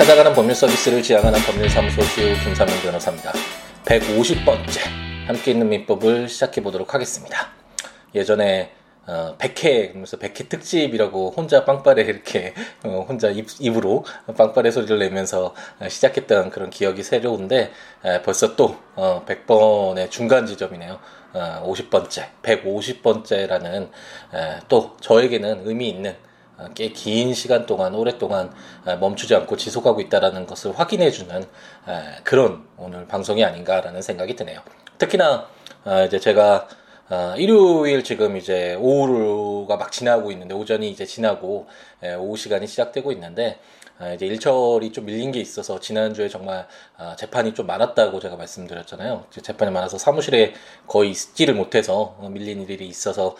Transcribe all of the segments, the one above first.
찾아가는 법률 서비스를 지향하는 법률사무소 CEO 김사명 변호사입니다. 150번째 함께 있는 민법을 시작해 보도록 하겠습니다. 예전에 어, 100회, 그러면서 100회 특집이라고 혼자 빵빠레 이렇게, 어, 혼자 입, 입으로 빵빠레 소리를 내면서 시작했던 그런 기억이 새로운데, 에, 벌써 또, 어, 100번의 중간 지점이네요. 어, 50번째, 150번째라는, 에, 또 저에게는 의미 있는, 어, 꽤 긴 시간 동안 오랫동안 어, 멈추지 않고 지속하고 있다라는 것을 확인해 주는 그런 오늘 방송이 아닌가라는 생각이 드네요. 특히나 어, 이제 제가 일요일 지금 이제 오후가 막 지나고 있는데 오전이 이제 지나고 오후 시간이 시작되고 있는데 이제 일처리 좀 밀린 게 있어서 지난주에 정말 재판이 좀 많았다고 제가 말씀드렸잖아요. 재판이 많아서 사무실에 거의 있지를 못해서 밀린 일이 있어서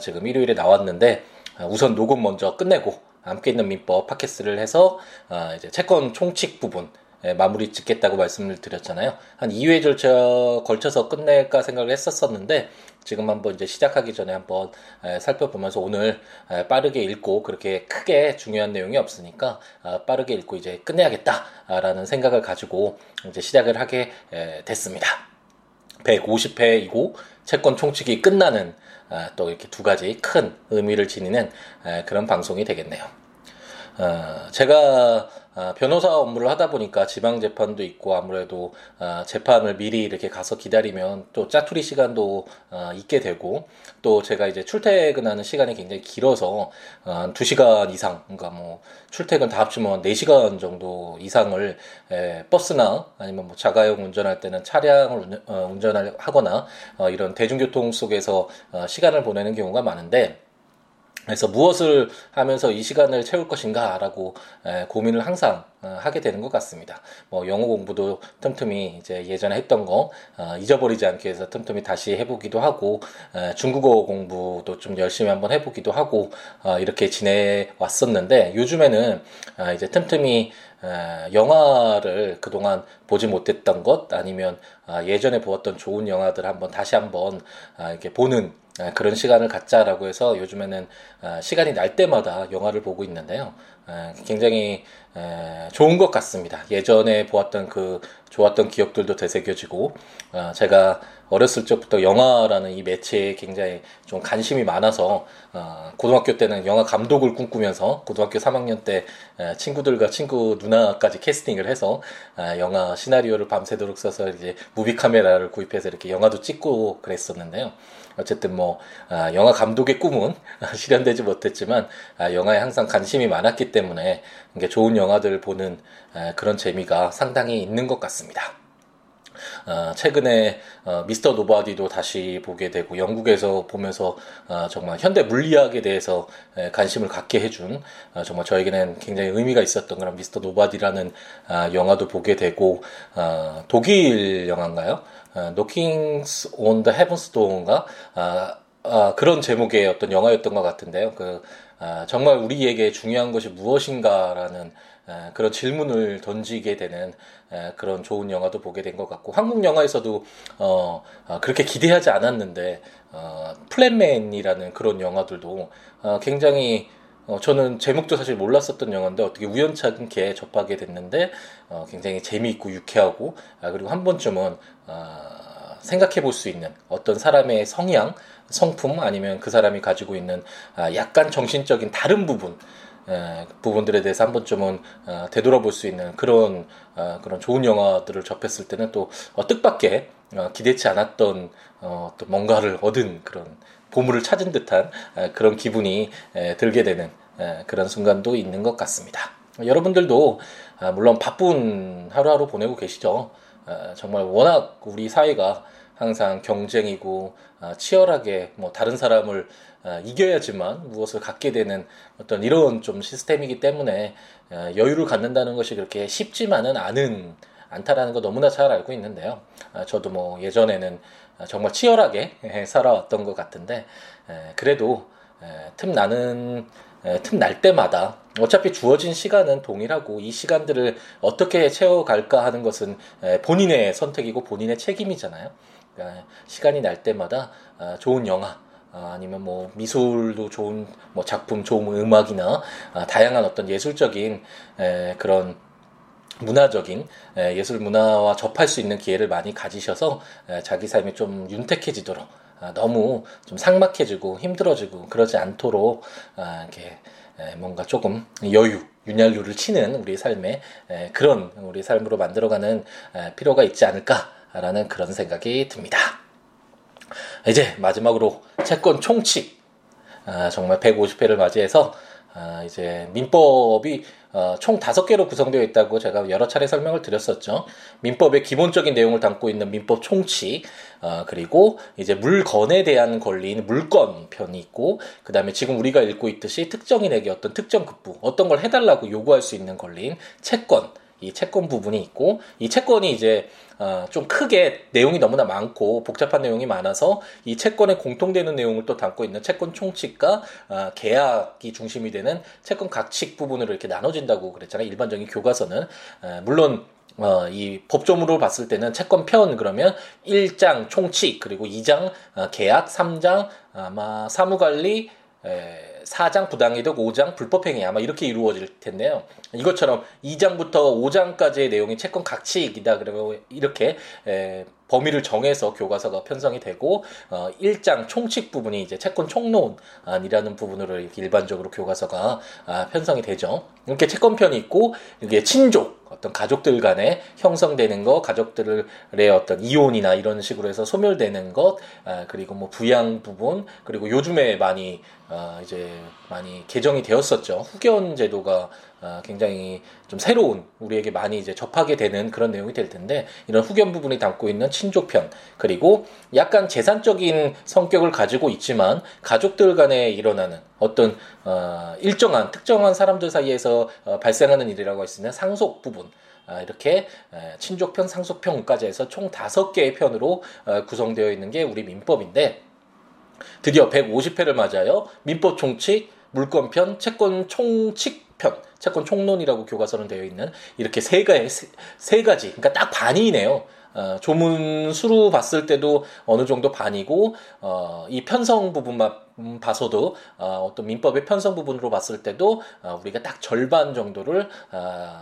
지금 일요일에 나왔는데 아, 우선 녹음 먼저 끝내고 함께 있는 민법 팟캐스트를 해서 아, 이제 채권 총칙 부분 예, 마무리 짓겠다고 말씀을 드렸잖아요. 한 2회 절차 걸쳐서 끝낼까 생각을 했었었는데 지금 한번 이제 시작하기 전에 한번 예, 살펴보면서 오늘 예, 빠르게 읽고 그렇게 크게 중요한 내용이 없으니까 아, 빠르게 읽고 이제 끝내야겠다라는 생각을 가지고 이제 시작을 하게 됐습니다. 150회이고 채권 총칙이 끝나는 아, 또 이렇게 두 가지 큰 의미를 지니는 그런 방송이 되겠네요. 어, 제가 아, 변호사 업무를 하다 보니까 지방 재판도 있고 아무래도 아, 재판을 미리 이렇게 가서 기다리면 또 짜투리 시간도 아, 있게 되고 또 제가 이제 출퇴근하는 시간이 굉장히 길어서 한 2시간 이상 그러니까 뭐 출퇴근 다 합치면 4시간 정도 이상을 버스나 아니면 뭐 자가용 운전할 때는 차량을 어, 운전을 하거나 어, 이런 대중교통 속에서 어, 시간을 보내는 경우가 많은데 그래서 무엇을 하면서 이 시간을 채울 것인가라고 고민을 항상 어, 하게 되는 것 같습니다. 뭐 영어 공부도 틈틈이 이제 예전에 했던 거 어, 잊어버리지 않기 위해서 틈틈이 다시 해보기도 하고 중국어 공부도 좀 열심히 한번 해보기도 하고 어, 이렇게 지내 왔었는데 요즘에는 이제 틈틈이 영화를 그동안 보지 못했던 것 아니면 예전에 보았던 좋은 영화들 한번 다시 한번 이렇게 보는 아, 그런 시간을 갖자라고 해서 요즘에는 아, 시간이 날 때마다 영화를 보고 있는데요. 아, 굉장히 좋은 것 같습니다. 예전에 보았던 그 좋았던 기억들도 되새겨지고 제가 어렸을 적부터 영화라는 이 매체에 굉장히 좀 관심이 많아서 고등학교 때는 영화 감독을 꿈꾸면서 고등학교 3학년 때 친구들과 친구 누나까지 캐스팅을 해서 영화 시나리오를 밤새도록 써서 이제 무비 카메라를 구입해서 이렇게 영화도 찍고 그랬었는데요. 어쨌든 뭐 아, 영화 감독의 꿈은 실현되지 못했지만 아, 영화에 항상 관심이 많았기 때문에 좋은 영화들을 보는 아, 그런 재미가 상당히 있는 것 같습니다. 어, 최근에 어, Mr. Nobody도 다시 보게 되고 영국에서 보면서 어, 정말 현대 물리학에 대해서 에, 관심을 갖게 해준 어, 정말 저에게는 굉장히 의미가 있었던 그런 Mr. Nobody라는 아, 영화도 보게 되고 어, 독일 영화인가요? Heaven's Door인가? 아, 아, 그런 제목의 어떤 영화였던 것 같은데요. 그 아, 정말 우리에게 중요한 것이 무엇인가라는 아, 그런 질문을 던지게 되는 아, 그런 좋은 영화도 보게 된 것 같고 한국 영화에서도 어, 아, 그렇게 기대하지 않았는데 어, 플랜맨이라는 그런 영화들도 어, 굉장히 어, 저는 제목도 사실 몰랐었던 영화인데 어떻게 우연찮게 접하게 됐는데 어, 굉장히 재미있고 유쾌하고 아, 그리고 한 번쯤은 어, 생각해 볼 수 있는 어떤 사람의 성향, 성품 아니면 그 사람이 가지고 있는 아, 약간 정신적인 다른 부분 에, 부분들에 대해서 한 번쯤은 어, 되돌아볼 수 있는 그런 어, 그런 좋은 영화들을 접했을 때는 또 어, 뜻밖의 어, 기대치 않았던 어, 또 뭔가를 얻은 그런 보물을 찾은 듯한 에, 그런 기분이 에, 들게 되는 에, 그런 순간도 있는 것 같습니다. 여러분들도 아, 물론 바쁜 하루하루 보내고 계시죠. 아, 정말 워낙 우리 사회가 항상 경쟁이고 아, 치열하게 뭐 다른 사람을 아, 이겨야지만 무엇을 갖게 되는 어떤 이런 좀 시스템이기 때문에 아, 여유를 갖는다는 것이 그렇게 쉽지만은 않은 않다라는 거 너무나 잘 알고 있는데요. 저도 뭐 예전에는 정말 치열하게 살아왔던 것 같은데 그래도 틈 나는 틈 날 때마다 어차피 주어진 시간은 동일하고 이 시간들을 어떻게 채워갈까 하는 것은 본인의 선택이고 본인의 책임이잖아요. 그러니까 시간이 날 때마다 아, 좋은 영화 아, 아니면 뭐 미술도 좋은 뭐 작품, 좋은 음악이나 아, 다양한 어떤 예술적인 그런 문화적인 예술 문화와 접할 수 있는 기회를 많이 가지셔서 자기 삶이 좀 윤택해지도록 아, 너무 좀 삭막해지고 힘들어지고 그러지 않도록 아, 이렇게 뭔가 조금 여유, 윤활유를 치는 우리 삶의 그런 우리 삶으로 만들어가는 필요가 있지 않을까라는 그런 생각이 듭니다. 이제 마지막으로 채권 총칙 아, 정말 150회를 맞이해서 이제 민법이 어, 총 다섯 개로 구성되어 있다고 제가 여러 차례 설명을 드렸었죠. 민법의 기본적인 내용을 담고 있는 민법 총칙, 어, 그리고 이제 물건에 대한 권리인 물건 편이 있고, 그 다음에 지금 우리가 읽고 있듯이 특정인에게 어떤 특정 급부, 어떤 걸 해달라고 요구할 수 있는 권리인 채권, 이 채권 부분이 있고 이 채권이 이제 어, 좀 크게 내용이 너무나 많고 복잡한 내용이 많아서 이 채권에 공통되는 내용을 또 담고 있는 채권 총칙과 어, 계약이 중심이 되는 채권 각칙 부분으로 이렇게 나눠진다고 그랬잖아요. 일반적인 교과서는 어, 물론 어, 이 법조문으로 봤을 때는 채권 편 그러면 1장 총칙 그리고 2장 어, 계약 3장 아마 사무관리 에, 4장 부당이득, 5장 불법행위 아마 이렇게 이루어질 텐데요. 이것처럼 2장부터 5장까지의 내용이 채권 각칙이다 그러면 이렇게 에, 범위를 정해서 교과서가 편성이 되고 어, 1장 총칙 부분이 이제 채권 총론이라는 부분으로 일반적으로 교과서가 아, 편성이 되죠. 이렇게 채권편이 있고 이게 친족 어떤 가족들 간에 형성되는 것, 가족들의 어떤 이혼이나 이런 식으로 해서 소멸되는 것, 아, 그리고 뭐 부양 부분, 그리고 요즘에 많이 아, 이제 많이 개정이 되었었죠. 후견 제도가 아, 굉장히 좀 새로운 우리에게 많이 이제 접하게 되는 그런 내용이 될 텐데 이런 후견 부분이 담고 있는 친족편 그리고 약간 재산적인 성격을 가지고 있지만 가족들 간에 일어나는 어떤 어, 일정한 특정한 사람들 사이에서 어, 발생하는 일이라고 할 수 있는 상속 부분 아, 이렇게 친족편, 상속편까지 해서 총 다섯 개의 편으로 어, 구성되어 있는 게 우리 민법인데 드디어 150회를 맞아요. 민법 총칙, 물권편, 채권 총칙편, 채권 총론이라고 교과서는 되어 있는 이렇게 세 가지, 세 가지, 그러니까 딱 반이네요. 어, 조문 수로 봤을 때도 어느 정도 반이고 어, 이 편성 부분만 봐서도 어, 어떤 민법의 편성 부분으로 봤을 때도 어, 우리가 딱 절반 정도를 어,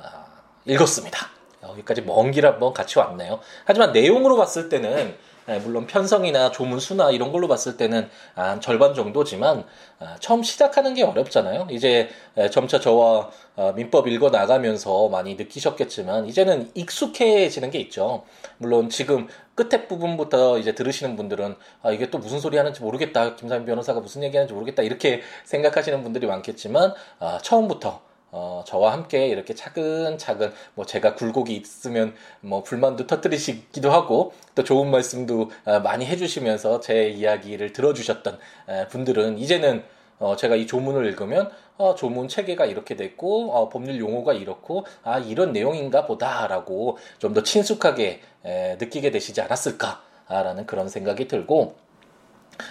읽었습니다. 여기까지 먼 길 한번 같이 왔네요. 하지만 내용으로 봤을 때는 예, 물론 편성이나 조문 수나 이런 걸로 봤을 때는 한 절반 정도지만 아, 처음 시작하는 게 어렵잖아요. 이제 예, 점차 저와 어, 민법 읽어 나가면서 많이 느끼셨겠지만 이제는 익숙해지는 게 있죠. 물론 지금 끝에 부분부터 이제 들으시는 분들은 아 이게 또 무슨 소리 하는지 모르겠다. 김삼 변호사가 무슨 얘기하는지 모르겠다. 이렇게 생각하시는 분들이 많겠지만 아, 처음부터 어, 저와 함께 이렇게 차근차근 뭐 제가 굴곡이 있으면 뭐 불만도 터뜨리시기도 하고 또 좋은 말씀도 어, 많이 해주시면서 제 이야기를 들어주셨던 에, 분들은 이제는 어, 제가 이 조문을 읽으면 어, 조문 체계가 이렇게 됐고 어, 법률 용어가 이렇고 아 이런 내용인가 보다라고 좀 더 친숙하게 에, 느끼게 되시지 않았을까라는 그런 생각이 들고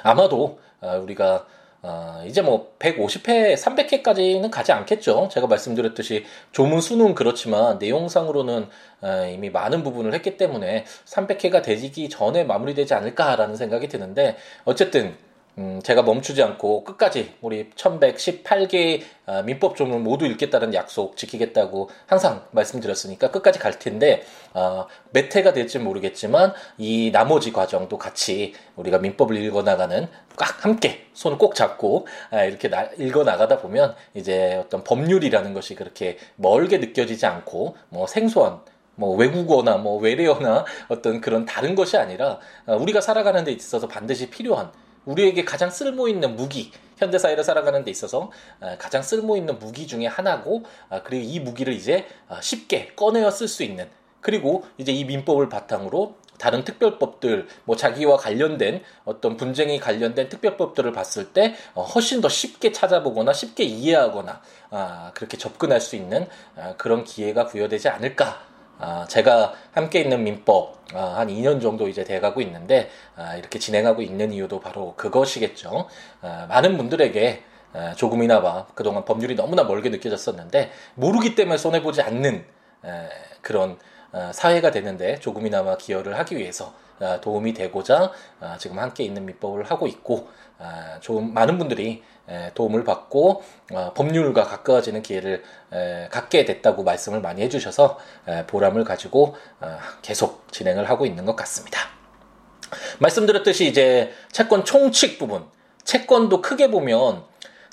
아마도 어, 우리가 어, 이제 뭐 150회, 300회까지는 가지 않겠죠. 제가 말씀드렸듯이 조문 수는 그렇지만 내용상으로는 어, 이미 많은 부분을 했기 때문에 300회가 되기 전에 마무리되지 않을까라는 생각이 드는데 어쨌든 음, 제가 멈추지 않고 끝까지 우리 1118개의 아, 민법 조문 모두 읽겠다는 약속 지키겠다고 항상 말씀드렸으니까 끝까지 갈 텐데 어, 몇 회가 될지 모르겠지만 이 나머지 과정도 같이 우리가 민법을 읽어 나가는 꽉 함께 손을 꼭 잡고 아, 이렇게 나, 읽어 나가다 보면 이제 어떤 법률이라는 것이 그렇게 멀게 느껴지지 않고 뭐 생소한 뭐 외국어나 뭐 외래어나 어떤 그런 다른 것이 아니라 우리가 살아가는 데 있어서 반드시 필요한 우리에게 가장 쓸모 있는 무기, 현대 사회를 살아가는 데 있어서 아, 가장 쓸모 있는 무기 중에 하나고, 아, 그리고 이 무기를 이제 아, 쉽게 꺼내어 쓸 수 있는, 그리고 이제 이 민법을 바탕으로 다른 특별법들, 뭐 자기와 관련된 어떤 분쟁이 관련된 특별법들을 봤을 때 어, 훨씬 더 쉽게 찾아보거나 쉽게 이해하거나 그렇게 접근할 수 있는 그런 기회가 부여되지 않을까 아, 제가 함께 있는 민법 아, 한 2년 정도 이제 돼가고 있는데 아, 이렇게 진행하고 있는 이유도 바로 그것이겠죠. 아, 많은 분들에게 아, 조금이나마 그동안 법률이 너무나 멀게 느껴졌었는데 모르기 때문에 손해 보지 않는 에, 그런 어, 사회가 되는데 조금이나마 기여를 하기 위해서 어, 도움이 되고자 어, 지금 함께 있는 민법을 하고 있고 좀 많은 분들이 도움을 받고 법률과 가까워지는 기회를 갖게 됐다고 말씀을 많이 해주셔서 보람을 가지고 계속 진행을 하고 있는 것 같습니다. 말씀드렸듯이 이제 채권 총칙 부분, 채권도 크게 보면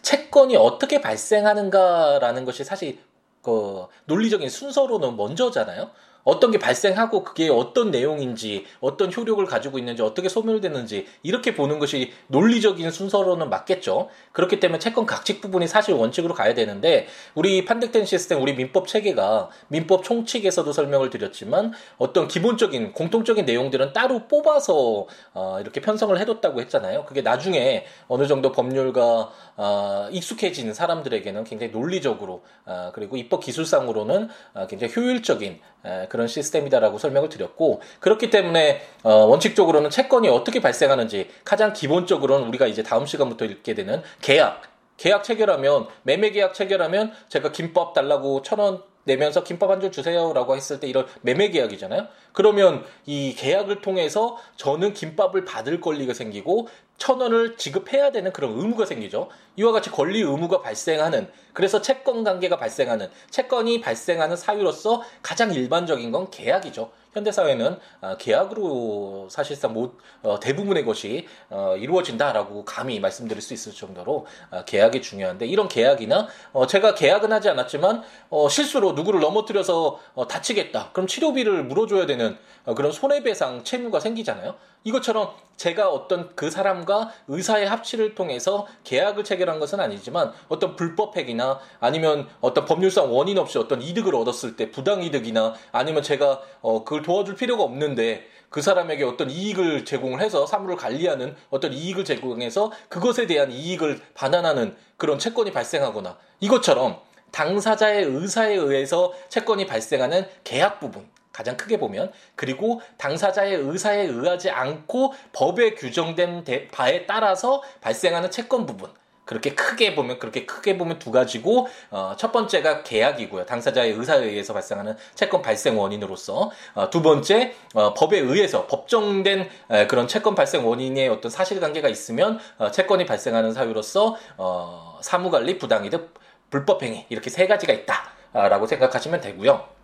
채권이 어떻게 발생하는가라는 것이 사실 그 논리적인 순서로는 먼저잖아요. 어떤 게 발생하고 그게 어떤 내용인지 어떤 효력을 가지고 있는지 어떻게 소멸되는지 이렇게 보는 것이 논리적인 순서로는 맞겠죠. 그렇기 때문에 채권 각칙 부분이 사실 원칙으로 가야 되는데 우리 판택된 시스템 우리 민법 체계가 민법 총칙에서도 설명을 드렸지만 어떤 기본적인 공통적인 내용들은 따로 뽑아서 어, 이렇게 편성을 해뒀다고 했잖아요. 그게 나중에 어느 정도 법률과 어, 익숙해진 사람들에게는 굉장히 논리적으로 어, 그리고 입법 기술상으로는 어, 굉장히 효율적인 에, 그런 시스템이다라고 설명을 드렸고 그렇기 때문에 어, 원칙적으로는 채권이 어떻게 발생하는지 가장 기본적으로는 우리가 이제 다음 시간부터 읽게 되는 계약. 계약 체결하면 매매 계약 체결하면 제가 김밥 달라고 천원 내면서 김밥 한 줄 주세요라고 했을 때 이런 매매 계약이잖아요. 그러면 이 계약을 통해서 저는 김밥을 받을 권리가 생기고 천 원을 지급해야 되는 그런 의무가 생기죠. 이와 같이 권리 의무가 발생하는 그래서 채권 관계가 발생하는 채권이 발생하는 사유로서 가장 일반적인 건 계약이죠. 현대 사회는 어, 계약으로 사실상 못 어, 대부분의 것이 어, 이루어진다라고 감히 말씀드릴 수 있을 정도로 계약이 중요한데 이런 계약이나 제가 계약은 하지 않았지만 실수로 누구를 넘어뜨려서 다치겠다. 그럼 치료비를 물어줘야 되는 그런 손해배상 채무가 생기잖아요. 이것처럼 제가 어떤 그 사람과 의사의 합치를 통해서 계약을 체결한 것은 아니지만 어떤 불법 행위나 아니면 어떤 법률상 원인 없이 어떤 이득을 얻었을 때 부당 이득이나 아니면 제가 어 그걸 도와줄 필요가 없는데 그 사람에게 어떤 이익을 제공을 해서 사물을 관리하는 어떤 이익을 제공해서 그것에 대한 이익을 반환하는 그런 채권이 발생하거나 이것처럼 당사자의 의사에 의해서 채권이 발생하는 계약 부분 가장 크게 보면 그리고 당사자의 의사에 의하지 않고 법에 규정된 바에 따라서 발생하는 채권 부분 그렇게 크게 보면 그렇게 크게 보면 두 가지고 어, 첫 번째가 계약이고요. 당사자의 의사에 의해서 발생하는 채권 발생 원인으로서 어, 두 번째 어, 법에 의해서 법정된 에, 그런 채권 발생 원인의 어떤 사실관계가 있으면 어, 채권이 발생하는 사유로서 어, 사무관리 부당이득 불법행위 이렇게 세 가지가 있다라고 생각하시면 되고요.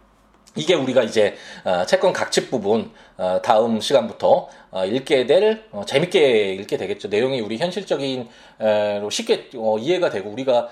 이게 우리가 이제 어, 채권 각칙 부분 어, 다음 시간부터 어, 읽게 될 재밌게 읽게 되겠죠. 내용이 우리 현실적인 쉽게 이해가 되고 우리가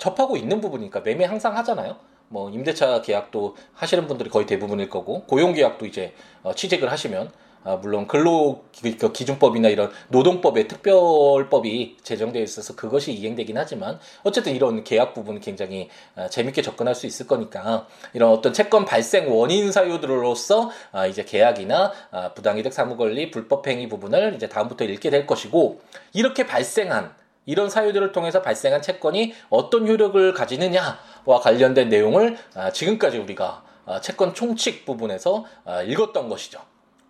접하고 있는 부분이니까 매매 항상 하잖아요. 뭐 임대차 계약도 하시는 분들이 거의 대부분일 거고 고용 계약도 이제 취직을 하시면 아, 물론 근로 기준법이나 이런 노동법의 특별법이 제정되어 있어서 그것이 이행되긴 하지만 어쨌든 이런 계약 부분은 굉장히 아, 재밌게 접근할 수 있을 거니까 이런 어떤 채권 발생 원인 사유들로서 아, 이제 계약이나 아, 부당이득 사무권리 불법행위 부분을 이제 다음부터 읽게 될 것이고 이렇게 발생한 이런 사유들을 통해서 발생한 채권이 어떤 효력을 가지느냐와 관련된 내용을 아, 지금까지 우리가 아, 채권 총칙 부분에서 아, 읽었던 것이죠.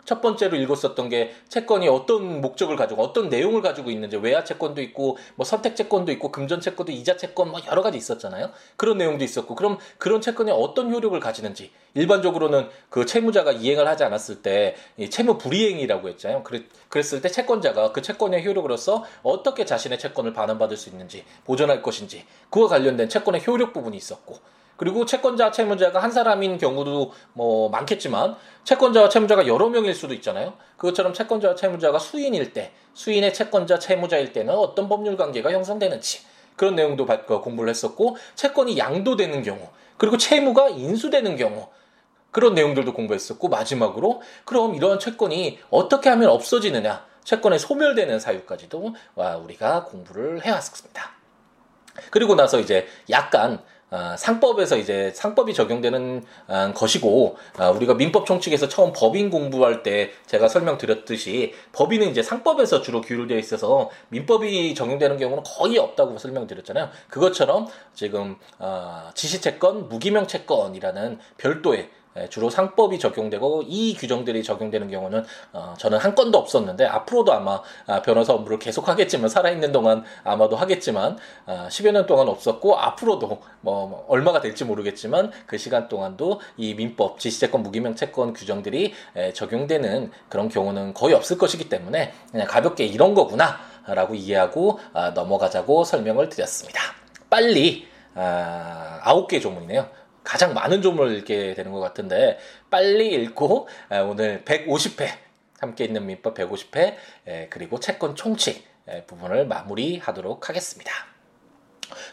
첫 번째로 읽었었던 게 채권이 어떤 목적을 가지고 어떤 내용을 가지고 있는지 외화 채권도 있고 뭐 선택 채권도 있고 금전 채권도 이자 채권 뭐 여러 가지 있었잖아요. 그런 내용도 있었고 그럼 그런 채권이 어떤 효력을 가지는지 일반적으로는 그 채무자가 이행을 하지 않았을 때 채무 불이행이라고 했잖아요. 그랬을 때 채권자가 그 채권의 효력으로서 어떻게 자신의 채권을 반환받을 수 있는지 보존할 것인지 그와 관련된 채권의 효력 부분이 있었고 그리고 채권자, 채무자가 한 사람인 경우도 뭐 많겠지만 채권자와 채무자가 여러 명일 수도 있잖아요. 그것처럼 채권자와 채무자가 수인일 때, 수인의 채권자, 채무자일 때는 어떤 법률 관계가 형성되는지 그런 내용도 그 공부를 했었고 채권이 양도되는 경우 그리고 채무가 인수되는 경우 그런 내용들도 공부했었고 마지막으로 그럼 이러한 채권이 어떻게 하면 없어지느냐 채권의 소멸되는 사유까지도 우리가 공부를 해왔습니다. 그리고 나서 이제 약간 어, 상법에서 이제 상법이 적용되는 어, 것이고 어, 우리가 민법 총칙에서 처음 법인 공부할 때 제가 설명드렸듯이 법인은 이제 상법에서 주로 규율되어 있어서 민법이 적용되는 경우는 거의 없다고 설명드렸잖아요. 그것처럼 지금 어, 지시채권, 무기명 채권이라는 별도의 예, 주로 상법이 적용되고 이 규정들이 적용되는 경우는 어, 저는 한 건도 없었는데 앞으로도 아마 아, 변호사 업무를 계속 하겠지만 살아있는 동안 아마도 하겠지만 아, 10여 년 동안 없었고 앞으로도 뭐, 뭐 얼마가 될지 모르겠지만 그 시간 동안도 이 민법 지시채권 무기명 채권 규정들이 에, 적용되는 그런 경우는 거의 없을 것이기 때문에 그냥 가볍게 이런 거구나 라고 이해하고 아, 넘어가자고 설명을 드렸습니다. 빨리 아, 9개 조문이네요. 가장 많은 조문을 읽게 되는 것 같은데 빨리 읽고 아, 오늘 150회 함께 있는 민법 150회 그리고 채권 총칙 부분을 마무리하도록 하겠습니다.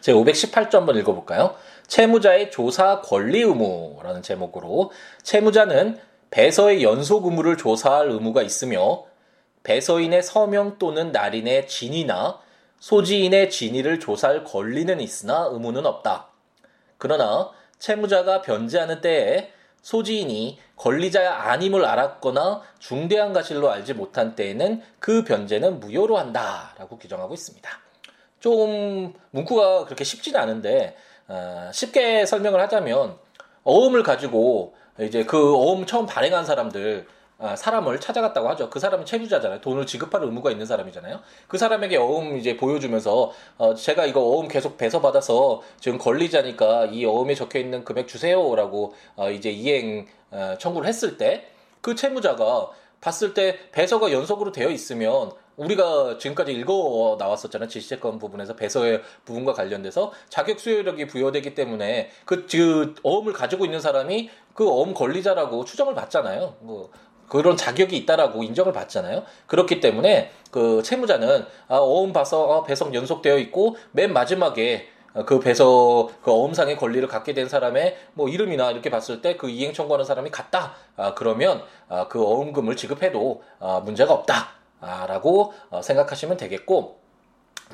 제 518조 한번 읽어볼까요? 채무자의 조사 권리 의무라는 제목으로 채무자는 배서의 연속 의무를 조사할 의무가 있으며 배서인의 서명 또는 날인의 진위나 소지인의 진위를 조사할 권리는 있으나 의무는 없다. 그러나 채무자가 변제하는 때에 소지인이 권리자 아님을 알았거나 중대한 가실로 알지 못한 때에는 그 변제는 무효로 한다라고 규정하고 있습니다. 좀 문구가 그렇게 쉽지는 않은데 어, 쉽게 설명을 하자면 어음을 가지고 이제 그 어음 처음 발행한 사람들 아, 사람을 찾아갔다고 하죠. 그 사람은 채무자잖아요. 돈을 지급할 의무가 있는 사람이잖아요. 그 사람에게 어음 이제 보여주면서 어, 제가 이거 어음 계속 배서 받아서 지금 권리자니까 이 어음에 적혀 있는 금액 주세요라고 어, 이제 이행 어, 청구를 했을 때 그 채무자가 봤을 때 배서가 연속으로 되어 있으면 우리가 지금까지 읽어 나왔었잖아요. 지시채권 부분에서 배서의 부분과 관련돼서 자격 수요력이 부여되기 때문에 그, 그 어음을 가지고 있는 사람이 그 어음 권리자라고 추정을 받잖아요. 뭐 그런 자격이 있다라고 인정을 받잖아요. 그렇기 때문에 그 채무자는 아, 어음 봐서 어, 배석 연속되어 있고 맨 마지막에 그 배서 그 어음상의 권리를 갖게 된 사람의 뭐 이름이나 이렇게 봤을 때 그 이행 청구하는 사람이 같다. 아, 그러면 아, 그 어음금을 지급해도 아, 문제가 없다 라고 어, 생각하시면 되겠고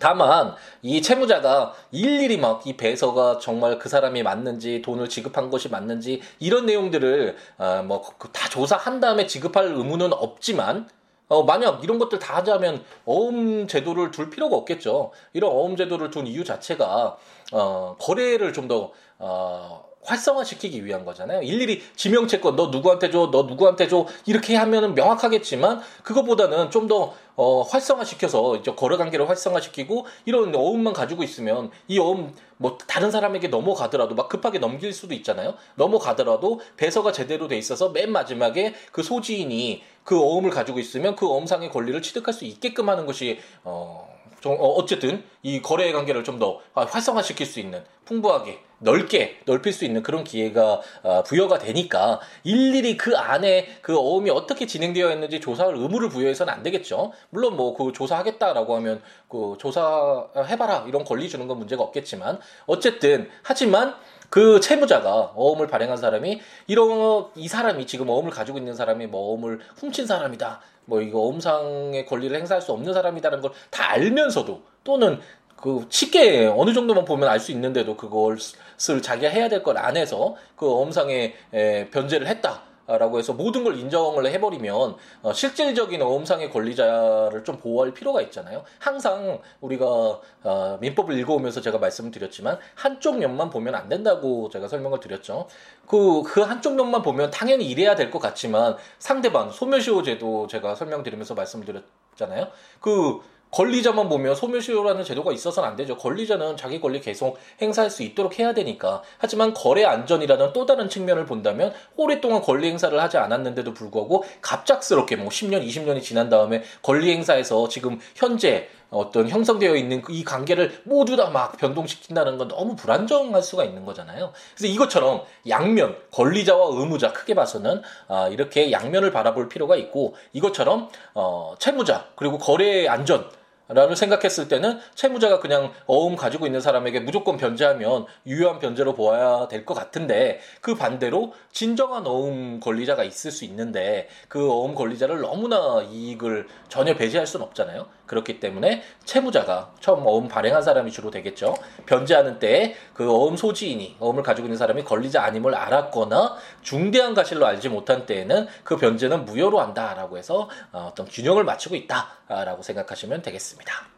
다만 이 채무자가 일일이 막 이 배서가 정말 그 사람이 맞는지 돈을 지급한 것이 맞는지 이런 내용들을 어, 뭐다 그 조사한 다음에 지급할 의무는 없지만 어, 만약 이런 것들 다 하자면 어음 제도를 둘 필요가 없겠죠. 이런 어음 제도를 둔 이유 자체가 어, 거래를 좀더 어, 활성화시키기 위한 거잖아요. 일일이 지명채권 너 누구한테 줘, 너 누구한테 줘 이렇게 하면은 명확하겠지만 그것보다는 좀 더 어, 활성화시켜서 이제 거래 관계를 활성화시키고 이런 어음만 가지고 있으면 이 어음 뭐 다른 사람에게 넘어가더라도 막 급하게 넘길 수도 있잖아요. 넘어가더라도 배서가 제대로 돼 있어서 맨 마지막에 그 소지인이 그 어음을 가지고 있으면 그 어음상의 권리를 취득할 수 있게끔 하는 것이 어 좀, 어, 어쨌든 이 거래 관계를 좀 더 활성화시킬 수 있는 풍부하게 넓게 넓힐 수 있는 그런 기회가 어, 부여가 되니까 일일이 그 안에 그 어음이 어떻게 진행되어 있는지 조사할 의무를 부여해서는 안 되겠죠. 물론 뭐 그 조사하겠다라고 하면 그 조사해봐라 이런 권리 주는 건 문제가 없겠지만 어쨌든 하지만 그 채무자가 어음을 발행한 사람이 이런 이 사람이 지금 어음을 가지고 있는 사람이 뭐 어음을 훔친 사람이다. 뭐 이거 어음상의 권리를 행사할 수 없는 사람이다라는 걸 다 알면서도 또는 그 쉽게 어느 정도만 보면 알 수 있는데도 그것을 자기가 해야 될 걸 안 해서 그 어음상의 변제를 했다. 라고 해서 모든 걸 인정을 해버리면 어, 실질적인 어음상의 권리자를 좀 보호할 필요가 있잖아요. 항상 우리가 어, 민법을 읽어오면서 제가 말씀을 드렸지만 한쪽 면만 보면 안 된다고 제가 설명을 드렸죠. 그, 그 한쪽 면만 보면 당연히 이래야 될 것 같지만 상대방 소멸시효제도 제가 설명드리면서 말씀을 드렸잖아요. 그 권리자만 보면 소멸시효라는 제도가 있어서는 안 되죠. 권리자는 자기 권리 계속 행사할 수 있도록 해야 되니까. 하지만 거래 안전이라는 또 다른 측면을 본다면 오랫동안 권리 행사를 하지 않았는데도 불구하고 갑작스럽게 뭐 10년, 20년이 지난 다음에 권리 행사에서 지금 현재 어떤 형성되어 있는 이 관계를 모두 다 막 변동시킨다는 건 너무 불안정할 수가 있는 거잖아요. 그래서 이것처럼 양면, 권리자와 의무자 크게 봐서는 아, 이렇게 양면을 바라볼 필요가 있고 이것처럼 어, 채무자 그리고 거래의 안전 라는 생각했을 때는 채무자가 그냥 어음 가지고 있는 사람에게 무조건 변제하면 유효한 변제로 보아야 될 것 같은데 그 반대로 진정한 어음 권리자가 있을 수 있는데 그 어음 권리자를 너무나 이익을 전혀 배제할 수는 없잖아요. 그렇기 때문에 채무자가 처음 어음 발행한 사람이 주로 되겠죠. 변제하는 때에 그 어음 소지인이 어음을 가지고 있는 사람이 권리자 아님을 알았거나 중대한 가실로 알지 못한 때에는 그 변제는 무효로 한다라고 해서 어, 어떤 균형을 맞추고 있다라고 생각하시면 되겠습니다.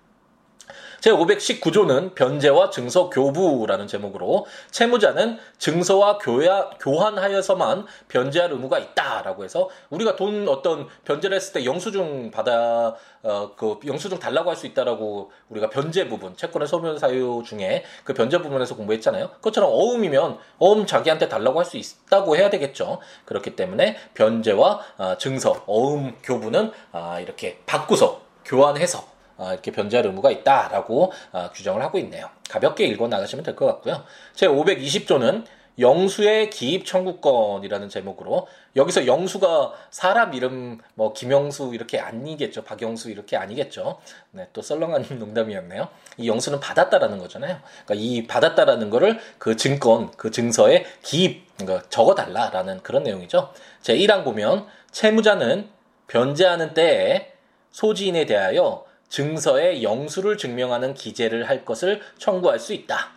제519조는 변제와 증서 교부라는 제목으로 채무자는 증서와 교야, 교환하여서만 변제할 의무가 있다라고 해서 우리가 돈 어떤 변제를 했을 때 영수증 받아 어, 그 영수증 달라고 할 수 있다라고 우리가 변제 부분 채권의 소멸 사유 중에 그 변제 부분에서 공부했잖아요. 그것처럼 어음이면 어음 자기한테 달라고 할 수 있다고 해야 되겠죠. 그렇기 때문에 변제와 어, 증서 어음 교부는 아, 이렇게 바꾸서 교환해서 아, 이렇게 변제할 의무가 있다라고 아, 규정을 하고 있네요. 가볍게 읽어 나가시면 될 것 같고요. 제 520조는 영수의 기입 청구권이라는 제목으로 여기서 영수가 사람 이름 뭐 김영수 이렇게 아니겠죠. 박영수 이렇게 아니겠죠. 네, 또 썰렁한 농담이었네요. 이 영수는 받았다라는 거잖아요. 그러니까 이 받았다라는 거를 그 증권, 그 증서에 기입, 그러니까 적어 달라라는 그런 내용이죠. 제 1항 보면 채무자는 변제하는 때에 소지인에 대하여 증서에 영수를 증명하는 기재를 할 것을 청구할 수 있다.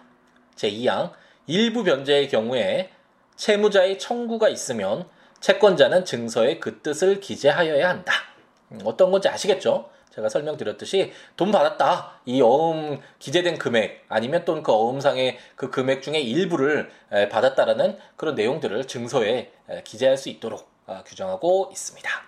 제2항 일부 변제의 경우에 채무자의 청구가 있으면 채권자는 증서에 그 뜻을 기재하여야 한다. 음, 어떤 건지 아시겠죠? 제가 설명드렸듯이 돈 받았다. 이 어음 기재된 금액 아니면 또는 그 어음상의 그 금액 중에 일부를 받았다라는 그런 내용들을 증서에 기재할 수 있도록 아, 규정하고 있습니다.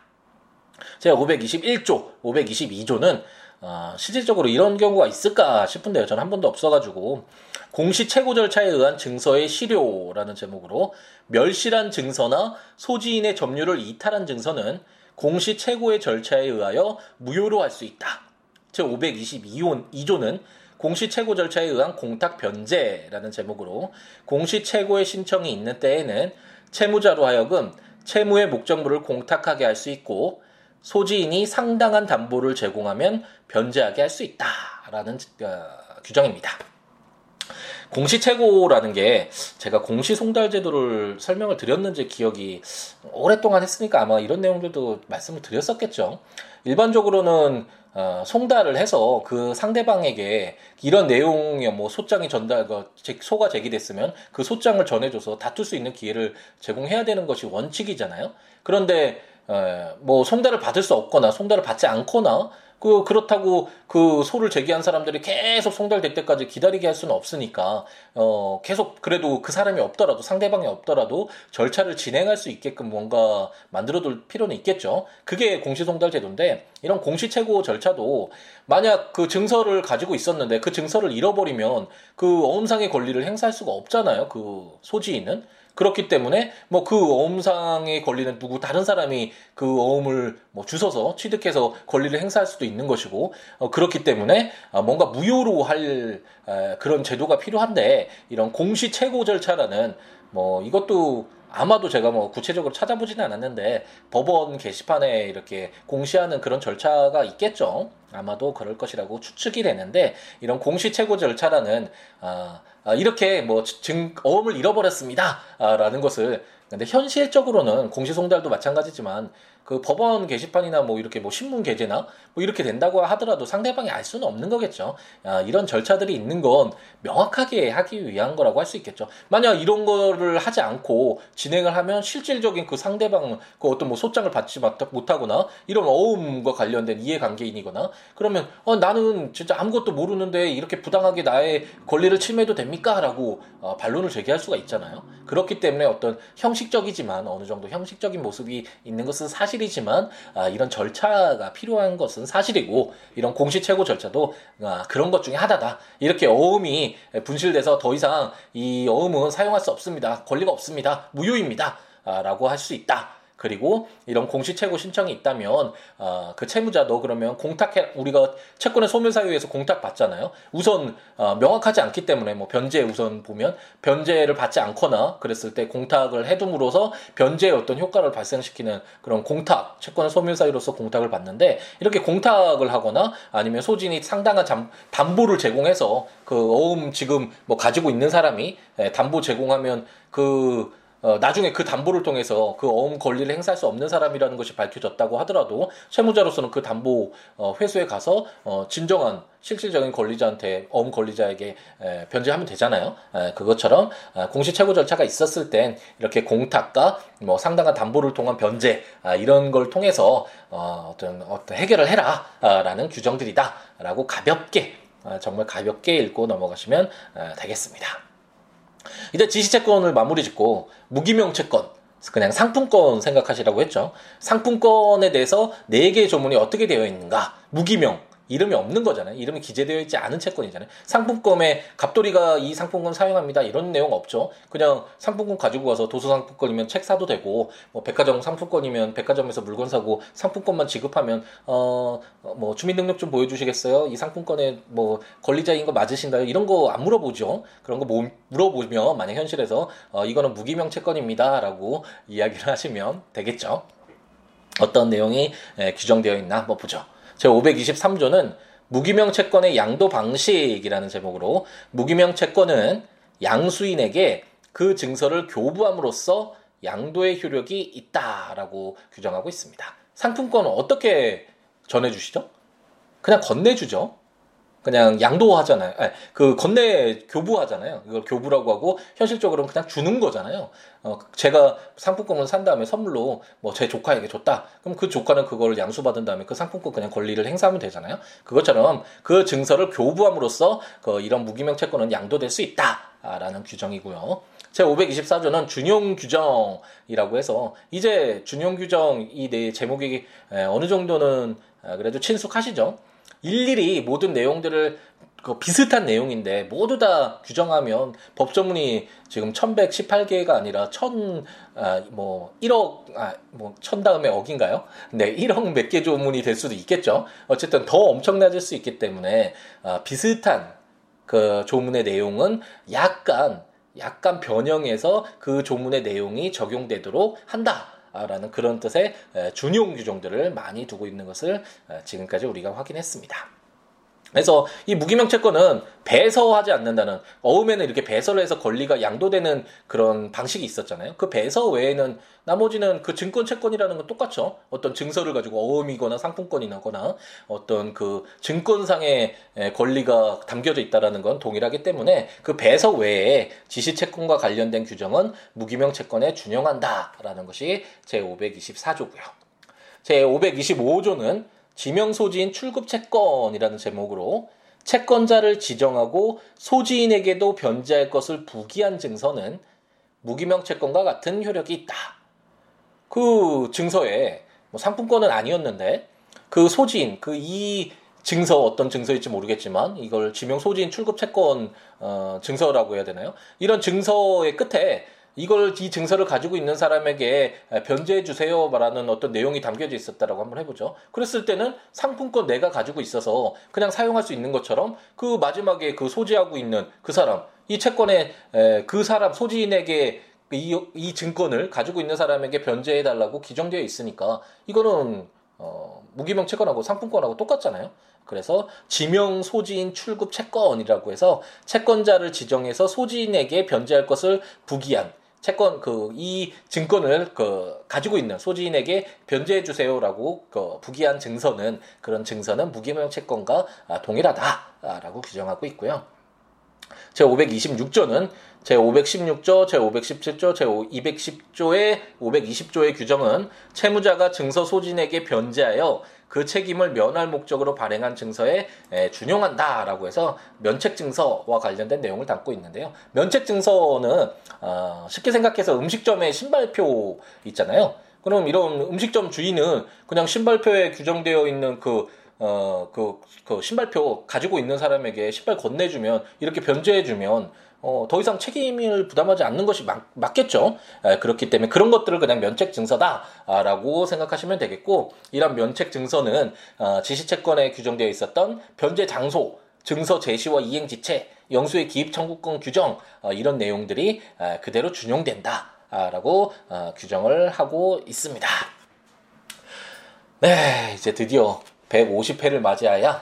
제가 521조, 522조는 어, 실질적으로 이런 경우가 있을까 싶은데요. 저는 한 번도 없어가지고 공시 최고 절차에 의한 증서의 실효라는 제목으로 멸실한 증서나 소지인의 점유를 이탈한 증서는 공시 최고의 절차에 의하여 무효로 할 수 있다. 제 522조는 공시 최고 절차에 의한 공탁 변제라는 제목으로 공시 최고의 신청이 있는 때에는 채무자로 하여금 채무의 목적물을 공탁하게 할 수 있고 소지인이 상당한 담보를 제공하면 변제하게 할 수 있다라는 어, 규정입니다. 공시최고라는 게 제가 공시송달 제도를 설명을 드렸는지 기억이 오랫동안 했으니까 아마 이런 내용들도 말씀을 드렸었겠죠. 일반적으로는 어, 송달을 해서 그 상대방에게 이런 내용의 뭐 소장이 전달, 그 소가 제기됐으면 그 소장을 전해줘서 다툴 수 있는 기회를 제공해야 되는 것이 원칙이잖아요. 그런데 에, 뭐 송달을 받을 수 없거나 송달을 받지 않거나 그 그렇다고 그 소를 제기한 사람들이 계속 송달될 때까지 기다리게 할 수는 없으니까 어 계속 그래도 그 사람이 없더라도 상대방이 없더라도 절차를 진행할 수 있게끔 뭔가 만들어둘 필요는 있겠죠. 그게 공시송달 제도인데 이런 공시최고 절차도 만약 그 증서를 가지고 있었는데 그 증서를 잃어버리면 그 어음상의 권리를 행사할 수가 없잖아요. 그 소지인은 그렇기 때문에 뭐 그 어음상에 걸리는 누구 다른 사람이 그 어음을 뭐 주워서 취득해서 권리를 행사할 수도 있는 것이고 어 그렇기 때문에 어 뭔가 무효로 할 에 그런 제도가 필요한데 이런 공시 최고 절차라는 뭐 이것도 아마도 제가 뭐 구체적으로 찾아보지는 않았는데 법원 게시판에 이렇게 공시하는 그런 절차가 있겠죠. 아마도 그럴 것이라고 추측이 되는데 이런 공시 최고 절차라는 아, 아 이렇게 뭐 증 어음을 잃어버렸습니다 라는 것을. 근데 현실적으로는 공시송달도 마찬가지지만 그 법원 게시판이나 뭐 이렇게 뭐 신문 게재나 뭐 이렇게 된다고 하더라도 상대방이 알 수는 없는 거겠죠. 아, 이런 절차들이 있는 건 명확하게 하기 위한 거라고 할 수 있겠죠. 만약 이런 거를 하지 않고 진행을 하면 실질적인 그 상대방 그 어떤 뭐 소장을 받지 못하거나 이런 어음과 관련된 이해관계인이거나 그러면 어 나는 진짜 아무것도 모르는데 이렇게 부당하게 나의 권리를 침해도 됩니까?라고 어, 반론을 제기할 수가 있잖아요. 그렇기 때문에 어떤 형식적이지만 어느 정도 형식적인 모습이 있는 것은 사실 사실이지만 아, 이런 절차가 필요한 것은 사실이고 이런 공시 최고 절차도 아, 그런 것 중에 하나다. 이렇게 어음이 분실돼서 더 이상 이 어음은 사용할 수 없습니다. 권리가 없습니다. 무효입니다. 아, 라고 할 수 있다. 그리고 이런 공시채고 신청이 있다면 어, 그 채무자도 그러면 공탁해 우리가 채권의 소멸 사유에서 공탁 받잖아요. 우선 어, 명확하지 않기 때문에 뭐 변제 우선 보면 변제를 받지 않거나 그랬을 때 공탁을 해둠으로써 변제의 어떤 효과를 발생시키는 그런 공탁 채권의 소멸 사유로서 공탁을 받는데 이렇게 공탁을 하거나 아니면 소진이 상당한 잠, 담보를 제공해서 그 어음 지금 뭐 가지고 있는 사람이 담보 제공하면 그 어, 나중에 그 담보를 통해서 그 어음 권리를 행사할 수 없는 사람이라는 것이 밝혀졌다고 하더라도 채무자로서는 그 담보 어, 회수에 가서 어, 진정한 실질적인 권리자한테 어음 권리자에게 에, 변제하면 되잖아요. 에, 그것처럼 아, 공시 최고 절차가 있었을 땐 이렇게 공탁과 뭐 상당한 담보를 통한 변제 아, 이런 걸 통해서 어, 어떤 어떤 해결을 해라라는 규정들이다라고 가볍게 정말 가볍게 읽고 넘어가시면 되겠습니다. 이제 지시채권을 마무리 짓고 무기명 채권 그냥 상품권 생각하시라고 했죠. 상품권에 대해서 4개의 조문이 어떻게 되어 있는가? 무기명, 이름이 없는 거잖아요. 이름이 기재되어 있지 않은 채권이잖아요. 상품권에 갑돌이가 이 상품권 사용합니다. 이런 내용 없죠. 그냥 상품권 가지고 가서 도서 상품권이면 책 사도 되고 뭐 백화점 상품권이면 백화점에서 물건 사고 상품권만 지급하면 어 뭐 주민등록증 보여주시겠어요? 이 상품권에 뭐 권리자인 거 맞으신가요? 이런 거 안 물어보죠. 그런 거 뭐 물어보면 만약 현실에서 어 이거는 무기명 채권입니다라고 이야기를 하시면 되겠죠. 어떤 내용이 규정되어 있나 한번 보죠. 제 523조는 무기명 채권의 양도 방식이라는 제목으로 무기명 채권은 양수인에게 그 증서를 교부함으로써 양도의 효력이 있다라고 규정하고 있습니다. 상품권은 어떻게 전해주시죠? 그냥 건네주죠. 그냥 양도하잖아요. 아니, 그 건네 교부하잖아요. 이걸 교부라고 하고 현실적으로는 그냥 주는 거잖아요. 어, 제가 상품권을 산 다음에 선물로 뭐 제 조카에게 줬다. 그럼 그 조카는 그걸 양수받은 다음에 그 상품권 그냥 권리를 행사하면 되잖아요. 그것처럼 그 증서를 교부함으로써 그 이런 무기명 채권은 양도될 수 있다라는 규정이고요. 제 524조는 준용 규정이라고 해서 이제 준용 규정 이 네 제목이 어느 정도는 아, 그래도 친숙하시죠? 일일이 모든 내용들을 그 비슷한 내용인데 모두 다 규정하면 법조문이 지금 1118개가 아니라 1000, 아, 뭐, 1억, 아, 뭐, 1000 다음에 억인가요? 네, 1억 몇 개 조문이 될 수도 있겠죠. 어쨌든 더 엄청나질 수 있기 때문에, 아, 비슷한 그 조문의 내용은 약간, 약간 변형해서 그 조문의 내용이 적용되도록 한다. 라는 그런 뜻의 준용 규정들을 많이 두고 있는 것을 지금까지 우리가 확인했습니다. 그래서 이 무기명 채권은 배서하지 않는다는 어음에는 이렇게 배서를 해서 권리가 양도되는 그런 방식이 있었잖아요. 그 배서 외에는 나머지는 그 증권 채권이라는 건 똑같죠. 어떤 증서를 가지고 어음이거나 상품권이나거나 어떤 그 증권상의 권리가 담겨져 있다라는 건 동일하기 때문에 그 배서 외에 지시 채권과 관련된 규정은 무기명 채권에 준용한다라는 것이 제 524조고요. 제 525조는 지명 소지인 출급 채권이라는 제목으로 채권자를 지정하고 소지인에게도 변제할 것을 부기한 증서는 무기명 채권과 같은 효력이 있다. 그 증서에 뭐 상품권은 아니었는데 그 소지인 그 이 증서 어떤 증서일지 모르겠지만 이걸 지명 소지인 출급 채권 어, 증서라고 해야 되나요? 이런 증서의 끝에 이걸 이 증서를 가지고 있는 사람에게 변제해 주세요라는 어떤 내용이 담겨져 있었다라고 한번 해보죠. 그랬을 때는 상품권 내가 가지고 있어서 그냥 사용할 수 있는 것처럼 그 마지막에 그 소지하고 있는 그 사람 이 채권에 그 사람 소지인에게 이, 이 증권을 가지고 있는 사람에게 변제해 달라고 규정되어 있으니까 이거는 어, 무기명 채권하고 상품권하고 똑같잖아요. 그래서 지명 소지인 출급 채권이라고 해서 채권자를 지정해서 소지인에게 변제할 것을 부기한 채권 그 이 증권을 그 가지고 있는 소지인에게 변제해 주세요라고 그 부기한 증서는 그런 증서는 무기명 채권과 아, 동일하다라고 규정하고 있고요. 제 526조는 제 516조, 제 517조, 제 210조의 520조의 규정은 채무자가 증서 소진에게 변제하여 그 책임을 면할 목적으로 발행한 증서에 준용한다라고 해서 면책 증서와 관련된 내용을 담고 있는데요. 면책 증서는 어, 쉽게 생각해서 음식점의 신발표 있잖아요. 그럼 이런 음식점 주인은 그냥 신발표에 규정되어 있는 그 어, 그, 그 신발표 가지고 있는 사람에게 신발 건네주면, 이렇게 변제해주면, 어, 더 이상 책임을 부담하지 않는 것이 맞, 맞겠죠. 에, 그렇기 때문에 그런 것들을 그냥 면책 증서다라고 생각하시면 되겠고, 이런 면책 증서는 어, 지시채권에 규정되어 있었던 변제 장소, 증서 제시와 이행 지체, 영수의 기입 청구권 규정 어, 이런 내용들이 에, 그대로 준용된다라고 어, 규정을 하고 있습니다. 네, 이제 드디어 150회를 맞이하여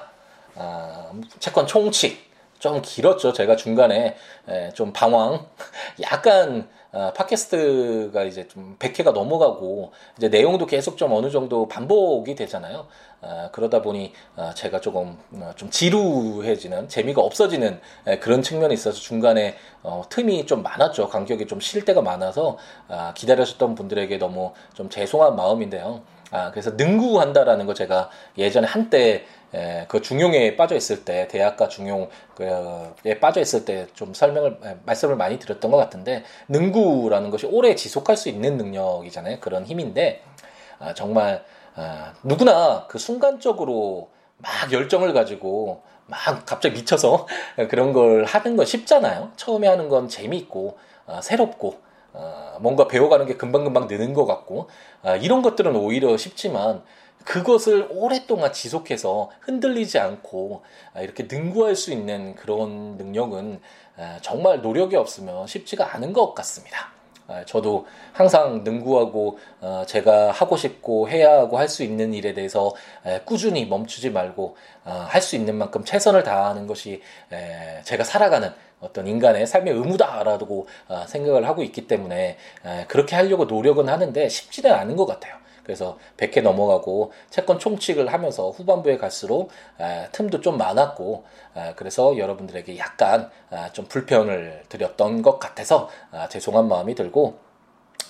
어, 채권 총칙 좀 길었죠. 제가 중간에 에, 좀 방황, 약간 어, 팟캐스트가 이제 좀 100회가 넘어가고 이제 내용도 계속 좀 어느 정도 반복이 되잖아요. 어, 그러다 보니 어, 제가 조금 어, 좀 지루해지는 재미가 없어지는 에, 그런 측면이 있어서 중간에 어, 틈이 좀 많았죠. 간격이 좀 쉴 때가 많아서 아, 기다려셨던 분들에게 너무 좀 죄송한 마음인데요. 아, 그래서 능구한다라는 거 제가 예전에 한때 에, 그 중용에 빠져 있을 때 대학가 중용에 빠져 있을 때 좀 설명을 말씀을 많이 드렸던 것 같은데 능구라는 것이 오래 지속할 수 있는 능력이잖아요. 그런 힘인데 아, 정말 아, 누구나 그 순간적으로 막 열정을 가지고 막 갑자기 미쳐서 그런 걸 하는 건 쉽잖아요. 처음에 하는 건 재미있고 아, 새롭고 아, 뭔가 배워가는 게 금방금방 느는 것 같고 아, 이런 것들은 오히려 쉽지만 그것을 오랫동안 지속해서 흔들리지 않고 아, 이렇게 능구할 수 있는 그런 능력은 아, 정말 노력이 없으면 쉽지가 않은 것 같습니다. 아, 저도 항상 능구하고 어, 제가 하고 싶고 해야 하고 할 수 있는 일에 대해서 꾸준히 멈추지 말고 어, 할수 있는 만큼 최선을 다하는 것이 제가 살아가는 어떤 인간의 삶의 의무다라고 어, 생각을 하고 있기 때문에 그렇게 하려고 노력은 하는데 쉽지는 않은 것 같아요. 그래서 100회 넘어가고 채권 총칙을 하면서 후반부에 갈수록 아, 틈도 좀 많았고 아, 그래서 여러분들에게 약간 아, 좀 불편을 드렸던 것 같아서 아, 죄송한 마음이 들고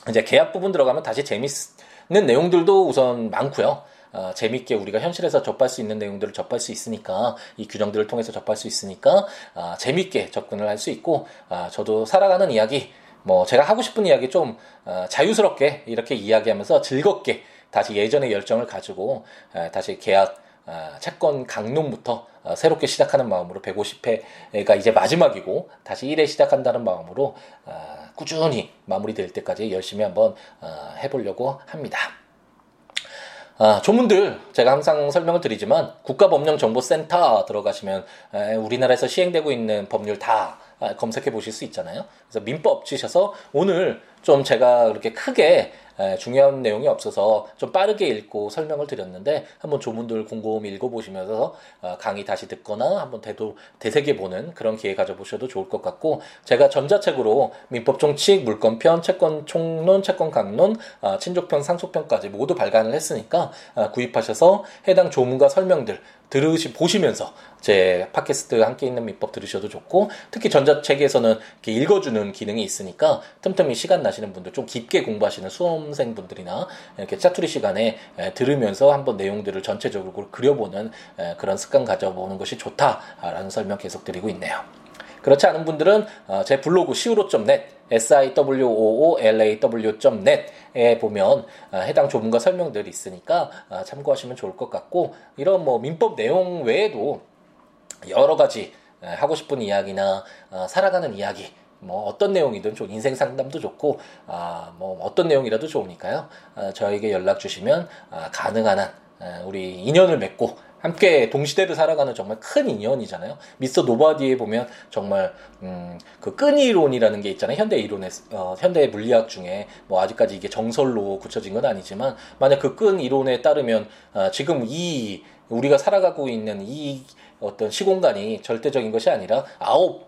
이제 계약 부분 들어가면 다시 재밌는 내용들도 우선 많고요. 어, 재밌게 우리가 현실에서 접할 수 있는 내용들을 접할 수 있으니까 이 규정들을 통해서 접할 수 있으니까 어, 재밌게 접근을 할 수 있고 어, 저도 살아가는 이야기 뭐 제가 하고 싶은 이야기 좀 어, 자유스럽게 이렇게 이야기하면서 즐겁게 다시 예전의 열정을 가지고 어, 다시 계약 어, 채권 강론부터 새롭게 시작하는 마음으로 150회가 이제 마지막이고 다시 1회 시작한다는 마음으로 꾸준히 마무리될 때까지 열심히 한번 해보려고 합니다. 아, 조문들 제가 항상 설명을 드리지만 국가법령정보센터 들어가시면 우리나라에서 시행되고 있는 법률 다 아, 검색해 보실 수 있잖아요. 그래서 민법 치셔서 오늘 좀 제가 그렇게 크게 중요한 내용이 없어서 좀 빠르게 읽고 설명을 드렸는데 한번 조문들 곰곰이 읽어보시면서 어, 강의 다시 듣거나 한번 대도 되새겨보는 그런 기회 가져보셔도 좋을 것 같고 제가 전자책으로 민법 총칙, 물권편, 채권 총론, 채권 강론, 어, 친족편, 상속편까지 모두 발간을 했으니까 어, 구입하셔서 해당 조문과 설명들 들으시 보시면서 제 팟캐스트 함께 있는 민법 들으셔도 좋고 특히 전자책에서는 이렇게 읽어주는 기능이 있으니까 틈틈이 시간 나시는 분들 좀 깊게 공부하시는 수험생 분들이나 이렇게 짜투리 시간에 들으면서 한번 내용들을 전체적으로 그려보는 그런 습관 가져보는 것이 좋다라는 설명 계속 드리고 있네요. 그렇지 않은 분들은 어, 제 블로그 siwo.net siwoolaw.net에 보면 어, 해당 조문과 설명들이 있으니까 어, 참고하시면 좋을 것 같고 이런 뭐 민법 내용 외에도 여러 가지 하고 싶은 이야기나 살아가는 이야기 뭐 어떤 내용이든 좀 인생 상담도 좋고 아 뭐 어떤 내용이라도 좋으니까요. 저에게 연락 주시면 가능한 한 우리 인연을 맺고 함께 동시대를 살아가는 정말 큰 인연이잖아요. Mr. Nobody에 보면 정말 음, 그 끈이론이라는 게 있잖아요. 현대 이론에 어, 현대 물리학 중에 뭐 아직까지 이게 정설로 굳혀진 건 아니지만 만약 그 끈 이론에 따르면 어, 지금 이 우리가 살아가고 있는 이 어떤 시공간이 절대적인 것이 아니라 아홉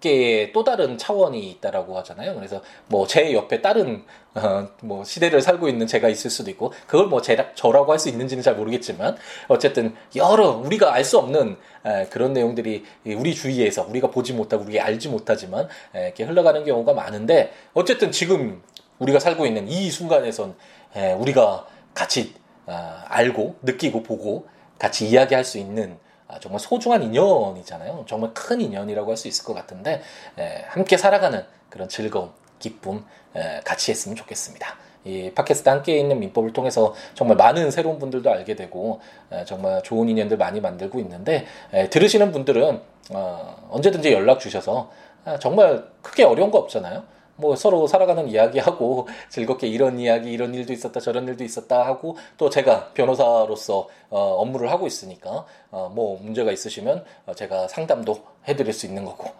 개의 또 다른 차원이 있다라고 하잖아요. 그래서 뭐 제 옆에 다른 어, 뭐 시대를 살고 있는 제가 있을 수도 있고 그걸 뭐 제라, 저라고 할 수 있는지는 잘 모르겠지만 어쨌든 여러 우리가 알 수 없는 에, 그런 내용들이 우리 주위에서 우리가 보지 못하고 우리가 알지 못하지만 에, 이렇게 흘러가는 경우가 많은데 어쨌든 지금 우리가 살고 있는 이 순간에선 에, 우리가 같이 어, 알고 느끼고 보고 같이 이야기할 수 있는 아, 정말 소중한 인연이잖아요. 정말 큰 인연이라고 할 수 있을 것 같은데 에, 함께 살아가는 그런 즐거움, 기쁨 에, 같이 했으면 좋겠습니다. 이 팟캐스트 함께 있는 민법을 통해서 정말 많은 새로운 분들도 알게 되고 에, 정말 좋은 인연들 많이 만들고 있는데 에, 들으시는 분들은 어, 언제든지 연락 주셔서 아, 정말 크게 어려운 거 없잖아요. 뭐 서로 살아가는 이야기하고 즐겁게 이런 이야기 이런 일도 있었다 저런 일도 있었다 하고 또 제가 변호사로서 어, 업무를 하고 있으니까 어, 뭐 문제가 있으시면 어, 제가 상담도 해드릴 수 있는 거고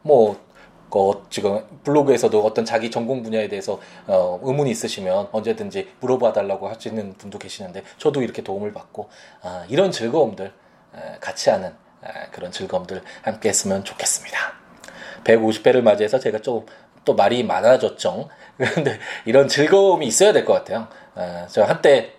뭐 어, 지금 블로그에서도 어떤 자기 전공 분야에 대해서 어, 의문이 있으시면 언제든지 물어봐 달라고 하시는 분도 계시는데 저도 이렇게 도움을 받고 아, 이런 즐거움들 에, 같이 하는 에, 그런 즐거움들 함께 했으면 좋겠습니다. 150회를 맞이해서 제가 좀 또 말이 많아졌죠. 그런데 이런 즐거움이 있어야 될 것 같아요. 어, 저 한때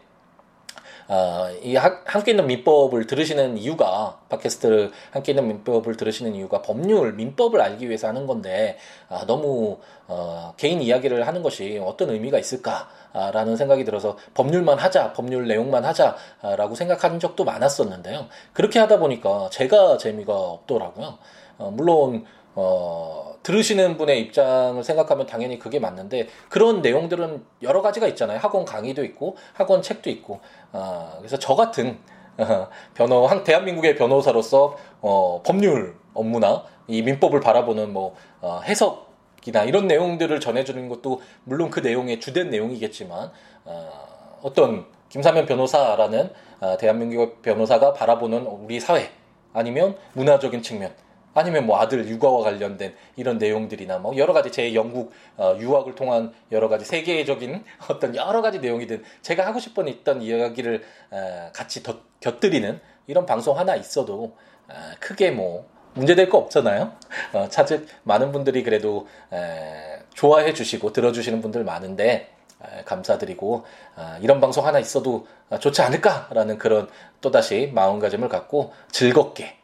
어, 이 함께 있는 민법을 들으시는 이유가 팟캐스트를 함께 있는 민법을 들으시는 이유가 법률 민법을 알기 위해서 하는 건데 아, 너무 어, 개인 이야기를 하는 것이 어떤 의미가 있을까라는 생각이 들어서 법률만 하자 법률 내용만 하자라고 생각한 적도 많았었는데요 그렇게 하다 보니까 제가 재미가 없더라고요 어, 물론 어, 들으시는 분의 입장을 생각하면 당연히 그게 맞는데 그런 내용들은 여러 가지가 있잖아요. 학원 강의도 있고 학원 책도 있고. 어, 그래서 저 같은 어, 변호, 한 대한민국의 변호사로서 어, 법률 업무나 이 민법을 바라보는 뭐 어, 해석이나 이런 내용들을 전해주는 것도 물론 그 내용의 주된 내용이겠지만 어, 어떤 김사면 변호사라는 어, 대한민국 변호사가 바라보는 우리 사회 아니면 문화적인 측면 아니면 뭐 아들 육아와 관련된 이런 내용들이나 뭐 여러 가지 제 영국 어, 유학을 통한 여러 가지 세계적인 어떤 여러 가지 내용이든 제가 하고 싶은 있던 이야기를 에, 같이 덧, 곁들이는 이런 방송 하나 있어도 에, 크게 뭐 문제될 거 없잖아요. 어, 찾을 많은 분들이 그래도 에, 좋아해 주시고 들어주시는 분들 많은데 에, 감사드리고 아, 이런 방송 하나 있어도 좋지 않을까라는 그런 또다시 마음가짐을 갖고 즐겁게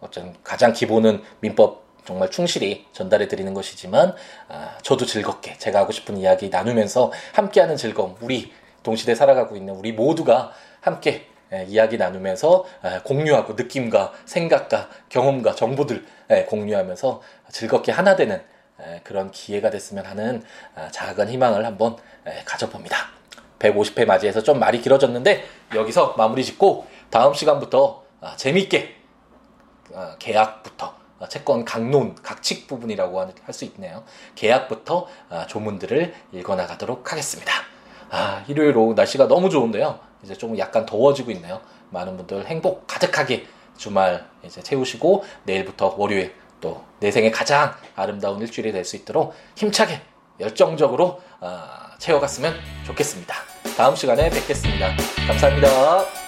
어떤 가장 기본은 민법 정말 충실히 전달해 드리는 것이지만 아, 저도 즐겁게 제가 하고 싶은 이야기 나누면서 함께하는 즐거움 우리 동시대 살아가고 있는 우리 모두가 함께 에, 이야기 나누면서 에, 공유하고 느낌과 생각과 경험과 정보들 에, 공유하면서 즐겁게 하나 되는 그런 기회가 됐으면 하는 아, 작은 희망을 한번 가져봅니다. 150회 맞이해서 좀 말이 길어졌는데 여기서 마무리 짓고 다음 시간부터 아, 어, 계약부터 어, 채권 강론, 각칙 부분이라고 할 수 있네요. 계약부터 어, 조문들을 읽어나가도록 하겠습니다. 아, 일요일 오후 날씨가 너무 좋은데요. 이제 좀 약간 더워지고 있네요. 많은 분들 행복 가득하게 주말 이제 채우시고 내일부터 월요일 또 내 생에 가장 아름다운 일주일이 될 수 있도록 힘차게 열정적으로 채워갔으면 좋겠습니다. 다음 시간에 뵙겠습니다. 감사합니다.